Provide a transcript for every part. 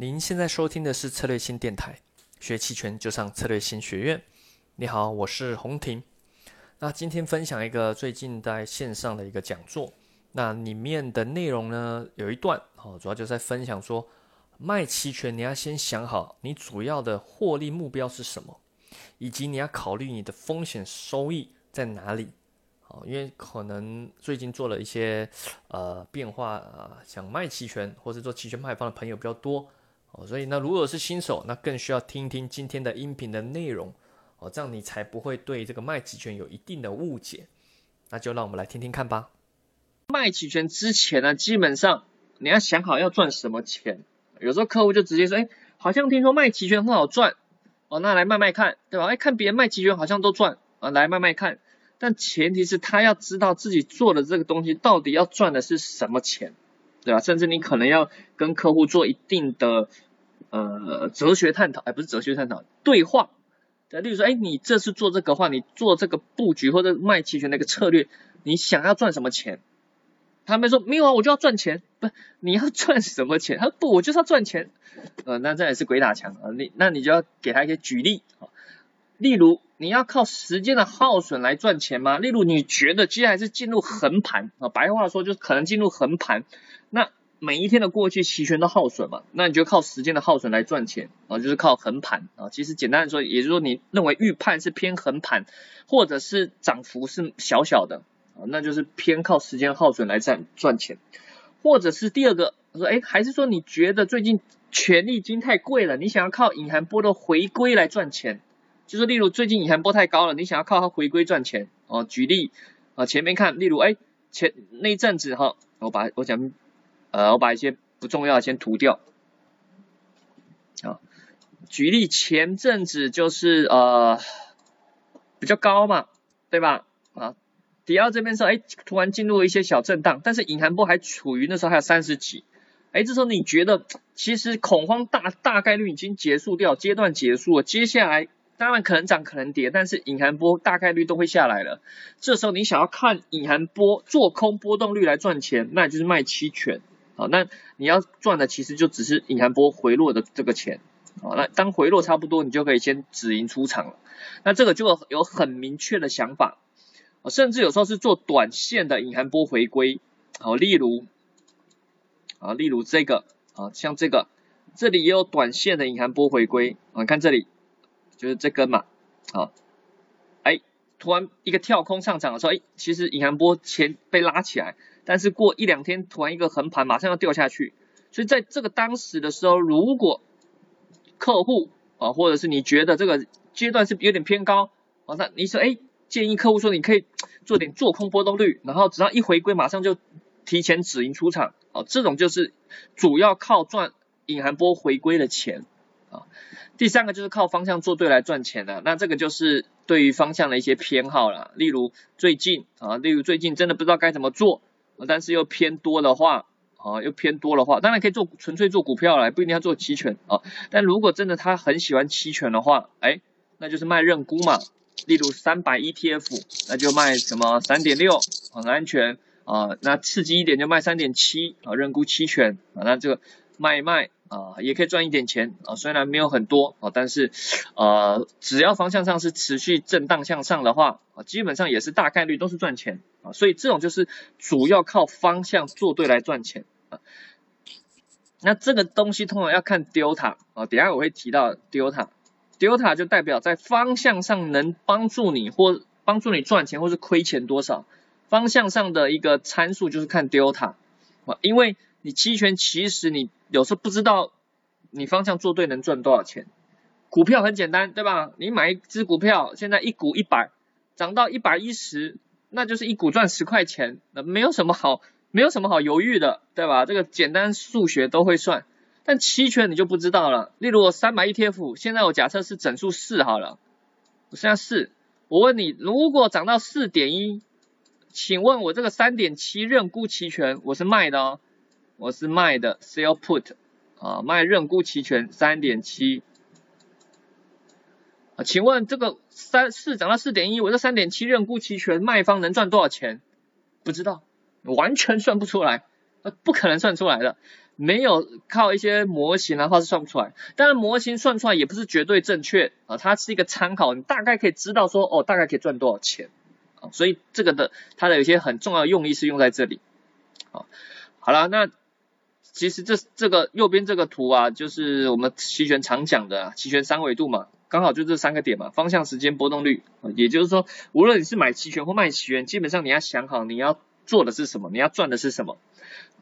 您现在收听的是策略新电台，学期权就上策略新学院。你好，我是洪婷。那今天分享一个最近在线上的一个讲座，那里面的内容呢有一段哦，主要就在分享说，卖期权你要先想好你主要的获利目标是什么，以及你要考虑你的风险收益在哪里。哦，因为可能最近做了一些呃变化啊，想卖期权或者做期权卖方的朋友比较多。哦，所以那如果是新手，那更需要听听今天的音频的内容哦，这样你才不会对这个卖期权有一定的误解。那就让我们来听听看吧。卖期权之前呢，基本上你要想好要赚什么钱。有时候客户就直接说，哎，好像听说卖期权很好赚，哦，那来卖卖看，对吧？哎，看别人卖期权好像都赚，啊，来卖卖看。但前提是他要知道自己做的这个东西到底要赚的是什么钱。对吧？甚至你可能要跟客户做一定的呃哲学探讨，哎，不是哲学探讨，对话。对，例如说，哎，你这次做这个话，你做这个布局或者卖期权那个策略，你想要赚什么钱？他们说没有啊，我就要赚钱。不，你要赚什么钱？他说不，我就是要赚钱。呃，那这也是鬼打墙啊。你那你就要给他一些举例啊。例如，你要靠时间的耗损来赚钱吗？例如，你觉得接下来是进入横盘啊，白话说就是可能进入横盘，那每一天的过去期权都耗损嘛，那你就靠时间的耗损来赚钱啊，就是靠横盘啊。其实简单的说，也就是说你认为预判是偏横盘，或者是涨幅是小小的啊，那就是偏靠时间耗损来赚赚钱，或者是第二个说，哎，还是说你觉得最近权利金太贵了，你想要靠隐含波的回归来赚钱？就是例如最近隐含波太高了，你想要靠它回归赚钱哦。举例啊，前面看，例如哎前那阵子哈，我把我讲呃我把一些不重要的先涂掉啊。举例前阵子就是呃比较高嘛，对吧？啊，底二这边说哎突然进入了一些小震荡，但是隐含波还处于那时候还有三十几，哎这时候你觉得其实恐慌大大概率已经结束掉，阶段结束了，接下来。当然可能涨可能跌，但是隐含波大概率都会下来了。这时候你想要看隐含波做空波动率来赚钱，那就是卖期权啊。那你要赚的其实就只是隐含波回落的这个钱啊。那当回落差不多，你就可以先止盈出场了。那这个就有很明确的想法，甚至有时候是做短线的隐含波回归。好，例如啊，例如这个啊，像这个这里也有短线的隐含波回归啊，看这里。就是这根嘛，好，哎，突然一个跳空上涨的时候，哎，其实隐含波前被拉起来，但是过一两天突然一个横盘，马上要掉下去，所以在这个当时的时候，如果客户啊，或者是你觉得这个阶段是有点偏高，啊，那你说，哎，建议客户说你可以做点做空波动率，然后只要一回归，马上就提前止盈出场，啊，这种就是主要靠赚隐含波回归的钱。啊，第三个就是靠方向做对来赚钱的，那这个就是对于方向的一些偏好了。例如最近啊，例如最近真的不知道该怎么做，但是又偏多的话，啊，又偏多的话，当然可以做纯粹做股票了，不一定要做期权啊。但如果真的他很喜欢期权的话，哎，那就是卖认沽嘛。例如三百 ETF，那就卖什么三点六，很安全啊。那刺激一点就卖三点七啊，认沽期权啊，那这个卖一卖。啊，也可以赚一点钱啊，虽然没有很多啊，但是呃，只要方向上是持续震荡向上的话啊，基本上也是大概率都是赚钱啊，所以这种就是主要靠方向做对来赚钱啊。那这个东西通常要看 delta 啊，等下我会提到 delta，delta 就代表在方向上能帮助你或帮助你赚钱或是亏钱多少，方向上的一个参数就是看 delta 啊，因为你期权其实你有时候不知道你方向做对能赚多少钱，股票很简单对吧？你买一只股票，现在一股一百，涨到一百一十，那就是一股赚十块钱，那没有什么好没有什么好犹豫的对吧？这个简单数学都会算，但期权你就不知道了。例如我三百 ETF，现在我假设是整数四好了，我现在四，我问你，如果涨到四点一，请问我这个三点七认沽期权我是卖的哦。我是卖的 sell put 啊，卖认沽期权三点七啊，请问这个三四涨到四点一，我这三点七认沽期权卖方能赚多少钱？不知道，完全算不出来，不可能算出来的。没有靠一些模型的话是算不出来。当然模型算出来也不是绝对正确啊，它是一个参考，你大概可以知道说哦，大概可以赚多少钱啊。所以这个的它的有些很重要用意是用在这里。好，好了，那其实这这个右边这个图啊，就是我们期权常讲的期权三维度嘛，刚好就这三个点嘛，方向、时间、波动率。也就是说，无论你是买期权或卖期权，基本上你要想好你要做的是什么，你要赚的是什么，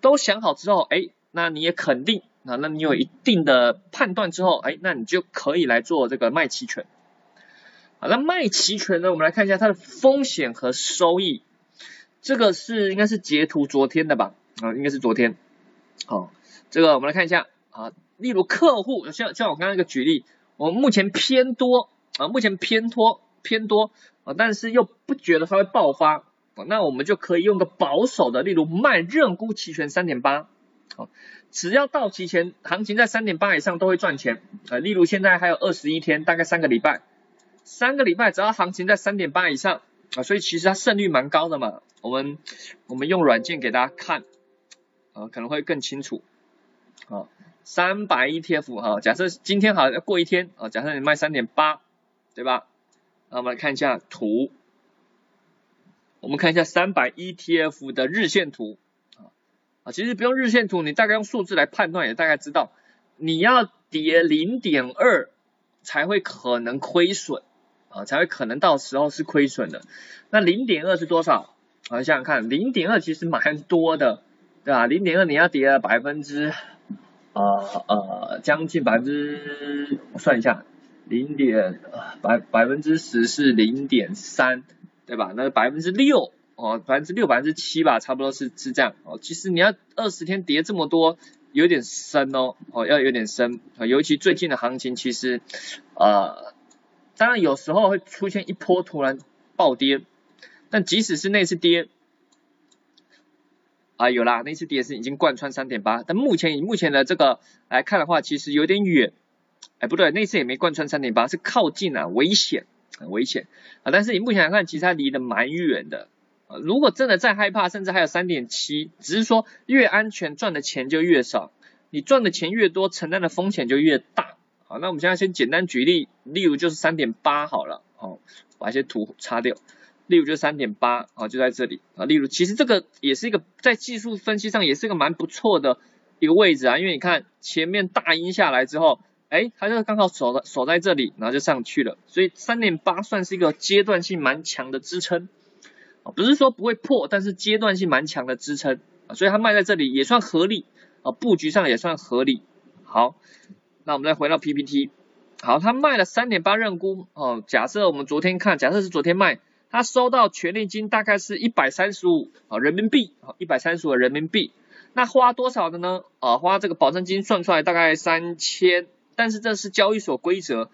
都想好之后，哎。那你也肯定啊，那你有一定的判断之后，哎，那你就可以来做这个卖期权。好，那卖期权呢，我们来看一下它的风险和收益。这个是应该是截图昨天的吧？啊，应该是昨天。好，这个我们来看一下啊，例如客户像像我刚刚那个举例，我们目前偏多啊，目前偏多偏多啊，但是又不觉得它会爆发，那我们就可以用个保守的，例如卖认沽期权三点八。好，只要到期前行情在三点八以上都会赚钱啊。例如现在还有二十一天，大概三个礼拜，三个礼拜只要行情在三点八以上啊，所以其实它胜率蛮高的嘛。我们我们用软件给大家看啊，可能会更清楚。好，三百 ETF 哈，假设今天好要过一天啊，假设你卖三点八，对吧？那我们来看一下图，我们看一下三百 ETF 的日线图。啊，其实不用日线图，你大概用数字来判断，也大概知道，你要跌零点二才会可能亏损啊，才会可能到时候是亏损的。那零点二是多少？啊，想想看，零点二其实蛮多的，对吧？零点二你要跌了百分之，呃呃，将近百分之，我算一下，零点百百分之十是零点三，对吧？那百分之六。哦，百分之六、百分之七吧，差不多是是这样。哦，其实你要二十天跌这么多，有点深哦，哦，要有点深。啊，尤其最近的行情，其实，呃，当然有时候会出现一波突然暴跌，但即使是那次跌，啊，有啦，那次跌是已经贯穿三点八，但目前以目前的这个来看的话，其实有点远。哎，不对，那次也没贯穿三点八，是靠近啊，危险，很危险啊。但是以目前来看，其实它离得蛮远的。如果真的再害怕，甚至还有三点七，只是说越安全赚的钱就越少，你赚的钱越多，承担的风险就越大。好，那我们现在先简单举例，例如就是三点八好了，好，把一些图擦掉，例如就三点八，啊，就在这里啊，例如其实这个也是一个在技术分析上也是一个蛮不错的一个位置啊，因为你看前面大阴下来之后，哎，它就刚好守在守在这里，然后就上去了，所以三点八算是一个阶段性蛮强的支撑。不是说不会破，但是阶段性蛮强的支撑，所以它卖在这里也算合理啊，布局上也算合理。好，那我们再回到 PPT，好，它卖了三点八认沽哦，假设我们昨天看，假设是昨天卖，他收到权利金大概是一百三十五啊人民币啊，一百三十五人民币，那花多少的呢？啊，花这个保证金算出来大概三千，但是这是交易所规则，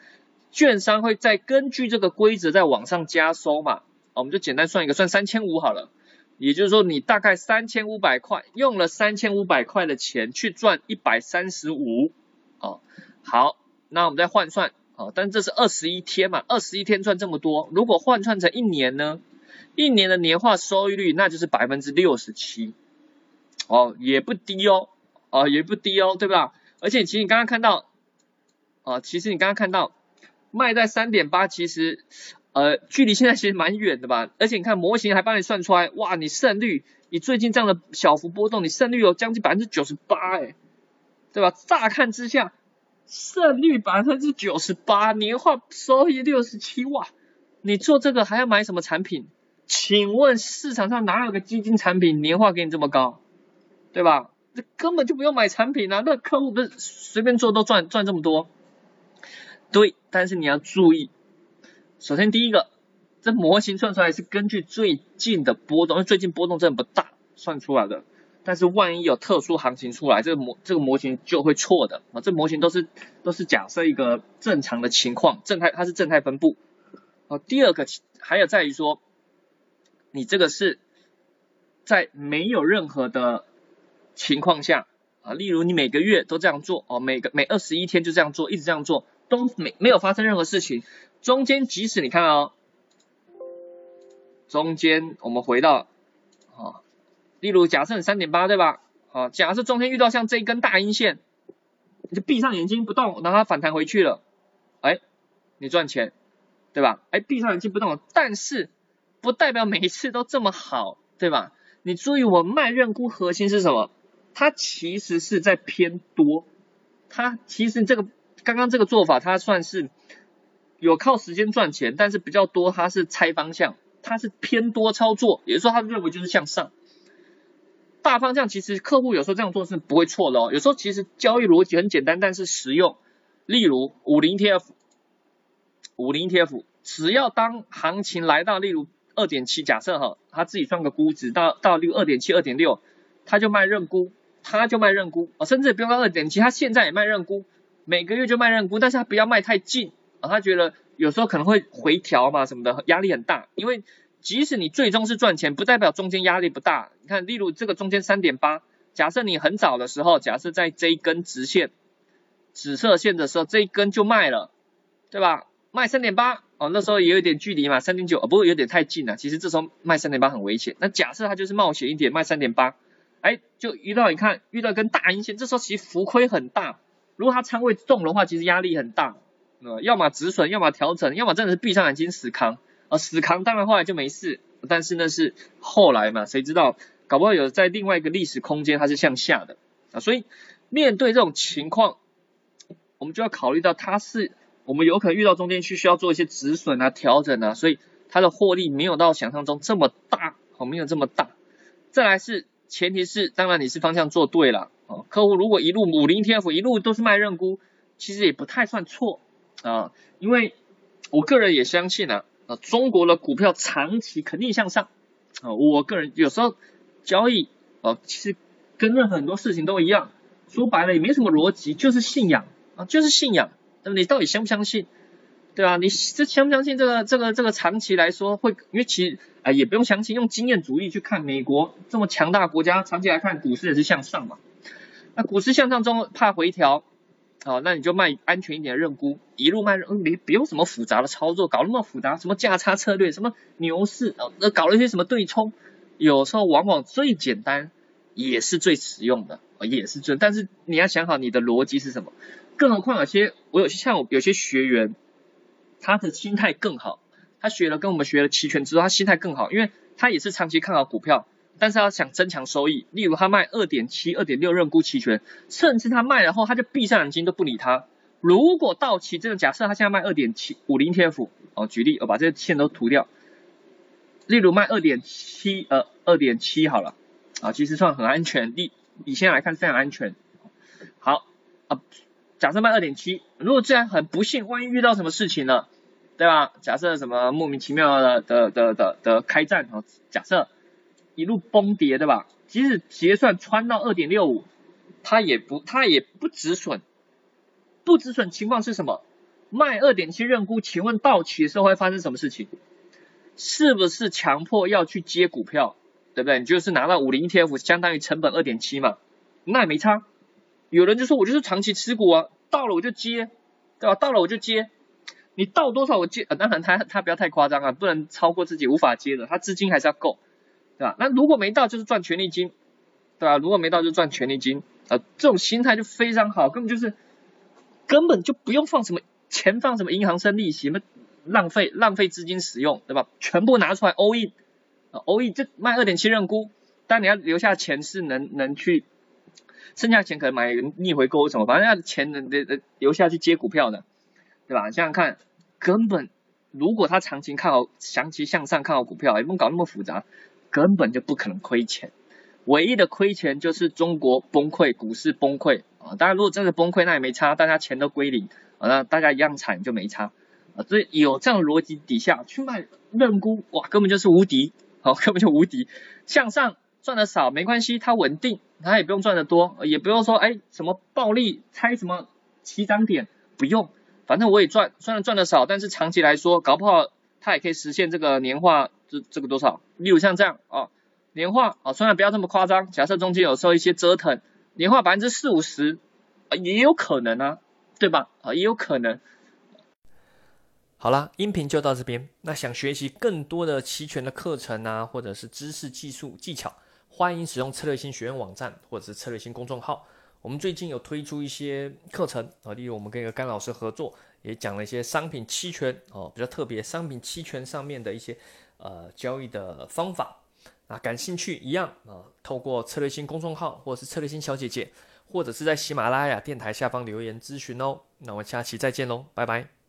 券商会再根据这个规则再往上加收嘛。我们就简单算一个，算三千五好了。也就是说，你大概三千五百块，用了三千五百块的钱去赚一百三十五。哦，好，那我们再换算。但这是二十一天嘛，二十一天赚这么多。如果换算成一年呢？一年的年化收益率那就是百分之六十七。哦，也不低哦，哦，也不低哦，对吧？而且其实你刚刚看到，啊，其实你刚刚看到卖在三点八，其实。呃，距离现在其实蛮远的吧，而且你看模型还帮你算出来，哇，你胜率，你最近这样的小幅波动，你胜率有将近百分之九十八，哎，对吧？乍看之下，胜率百分之九十八，年化收益六十七，哇，你做这个还要买什么产品？请问市场上哪有个基金产品年化给你这么高，对吧？这根本就不用买产品啊，那客户不是随便做都赚赚这么多？对，但是你要注意。首先，第一个，这模型算出来是根据最近的波动，因为最近波动真的不大，算出来的。但是万一有特殊行情出来，这个模这个模型就会错的啊。这模型都是都是假设一个正常的情况，正态它是正态分布。啊，第二个还有在于说，你这个是在没有任何的情况下啊，例如你每个月都这样做哦，每个每二十一天就这样做，一直这样做，都没没有发生任何事情。中间即使你看哦，中间我们回到，例如假设你三点八对吧？好，假设中间遇到像这一根大阴线，你就闭上眼睛不动，然后它反弹回去了，哎，你赚钱，对吧？哎，闭上眼睛不动，但是不代表每一次都这么好，对吧？你注意，我卖认沽核心是什么？它其实是在偏多，它其实这个刚刚这个做法，它算是有靠时间赚钱，但是比较多，它是猜方向，它是偏多操作，也就是说，他认为就是向上。大方向其实客户有时候这样做是不会错的哦。有时候其实交易逻辑很简单，但是实用。例如五零 TF，五零 TF，只要当行情来到例如二点七，假设哈，他自己算个估值到到六二点七、二点六，他就卖认沽，他就卖认沽啊，甚至不用到二点七，他现在也卖认沽，每个月就卖认沽，但是他不要卖太近啊，他觉得有时候可能会回调嘛什么的，压力很大，因为。即使你最终是赚钱，不代表中间压力不大。你看，例如这个中间三点八，假设你很早的时候，假设在这一根直线、紫色线的时候，这一根就卖了，对吧？卖三点八，哦，那时候也有点距离嘛，三点九，不过有点太近了。其实这时候卖三点八很危险。那假设它就是冒险一点，卖三点八，哎，就遇到你看遇到一根大阴线，这时候其实浮亏很大。如果它仓位重的话，其实压力很大，呃，要么止损，要么调整，要么真的是闭上眼睛死扛。啊，死扛当然后来就没事，但是呢是后来嘛，谁知道搞不好有在另外一个历史空间它是向下的啊，所以面对这种情况，我们就要考虑到它是我们有可能遇到中间需需要做一些止损啊、调整啊，所以它的获利没有到想象中这么大，哦，没有这么大。再来是前提是，当然你是方向做对了哦，客户如果一路五零 TF 一路都是卖认沽，其实也不太算错啊，因为我个人也相信啊。中国的股票长期肯定向上啊！我个人有时候交易啊，其实跟任何很多事情都一样，说白了也没什么逻辑，就是信仰啊，就是信仰。那么你到底相不相信？对吧？你这相不相信这个这个这个长期来说会？因为其实啊也不用相信，用经验主义去看，美国这么强大国家，长期来看股市也是向上嘛。那股市向上中怕回调。哦，那你就卖安全一点的认沽，一路卖，嗯，你不用什么复杂的操作，搞那么复杂，什么价差策略，什么牛市，哦，那搞了一些什么对冲，有时候往往最简单也是最实用的，也是最，但是你要想好你的逻辑是什么，更何况有些我有些像我有些学员，他的心态更好，他学了跟我们学了期权之后，他心态更好，因为他也是长期看好股票。但是他想增强收益，例如他卖二点七、二点六认沽期权，甚至他卖了后他就闭上眼睛都不理他。如果到期真的假设他现在卖二点七五零 TF，哦，举例我把这些线都涂掉。例如卖二点七呃二点七好了，啊其实算很安全，你你现在来看非常安全。好啊，假设卖二点七，如果这样很不幸，万一遇到什么事情了，对吧？假设什么莫名其妙的的的的的开战哦，假设。一路崩跌，对吧？即使结算穿到二点六五，它也不它也不止损，不止损情况是什么？卖二点七认沽，请问到期的时候会发生什么事情？是不是强迫要去接股票？对不对？你就是拿到五零 TF，相当于成本二点七嘛，那也没差。有人就说我就是长期持股啊，到了我就接，对吧？到了我就接，你到多少我接？当然他他不要太夸张啊，不能超过自己无法接的，他资金还是要够。对吧？那如果没到就是赚权利金，对吧？如果没到就赚权利金，啊，这种心态就非常好，根本就是根本就不用放什么钱，放什么银行生利息，那浪费浪费资金使用，对吧？全部拿出来 all in，啊 all in 这卖二点七认沽，但你要留下钱是能能去，剩下钱可能买逆回购什么，反正要钱能留留下去接股票的，对吧？想想看，根本如果他长期看好长期向上看好股票，也不用搞那么复杂。根本就不可能亏钱，唯一的亏钱就是中国崩溃，股市崩溃啊！当然，如果真的崩溃，那也没差，大家钱都归零啊，那大家一样惨就没差啊。所以有这样的逻辑底下去卖认沽，哇，根本就是无敌，好，根本就无敌。向上赚的少没关系，它稳定，它也不用赚的多，也不用说哎什么暴利猜什么起涨点，不用，反正我也赚，虽然赚的少，但是长期来说，搞不好它也可以实现这个年化。这这个多少？例如像这样啊，年化啊，虽然不要这么夸张，假设中间有时候一些折腾，年化百分之四五十啊，也有可能啊，对吧？啊，也有可能。好啦，音频就到这边。那想学习更多的期权的课程啊，或者是知识、技术、技巧，欢迎使用策略星学院网站或者是策略星公众号。我们最近有推出一些课程啊，例如我们跟一个甘老师合作，也讲了一些商品期权哦，比较特别商品期权上面的一些呃交易的方法。那感兴趣一样啊，透过策略星公众号或者是策略星小姐姐，或者是在喜马拉雅电台下方留言咨询哦。那我们下期再见喽，拜拜。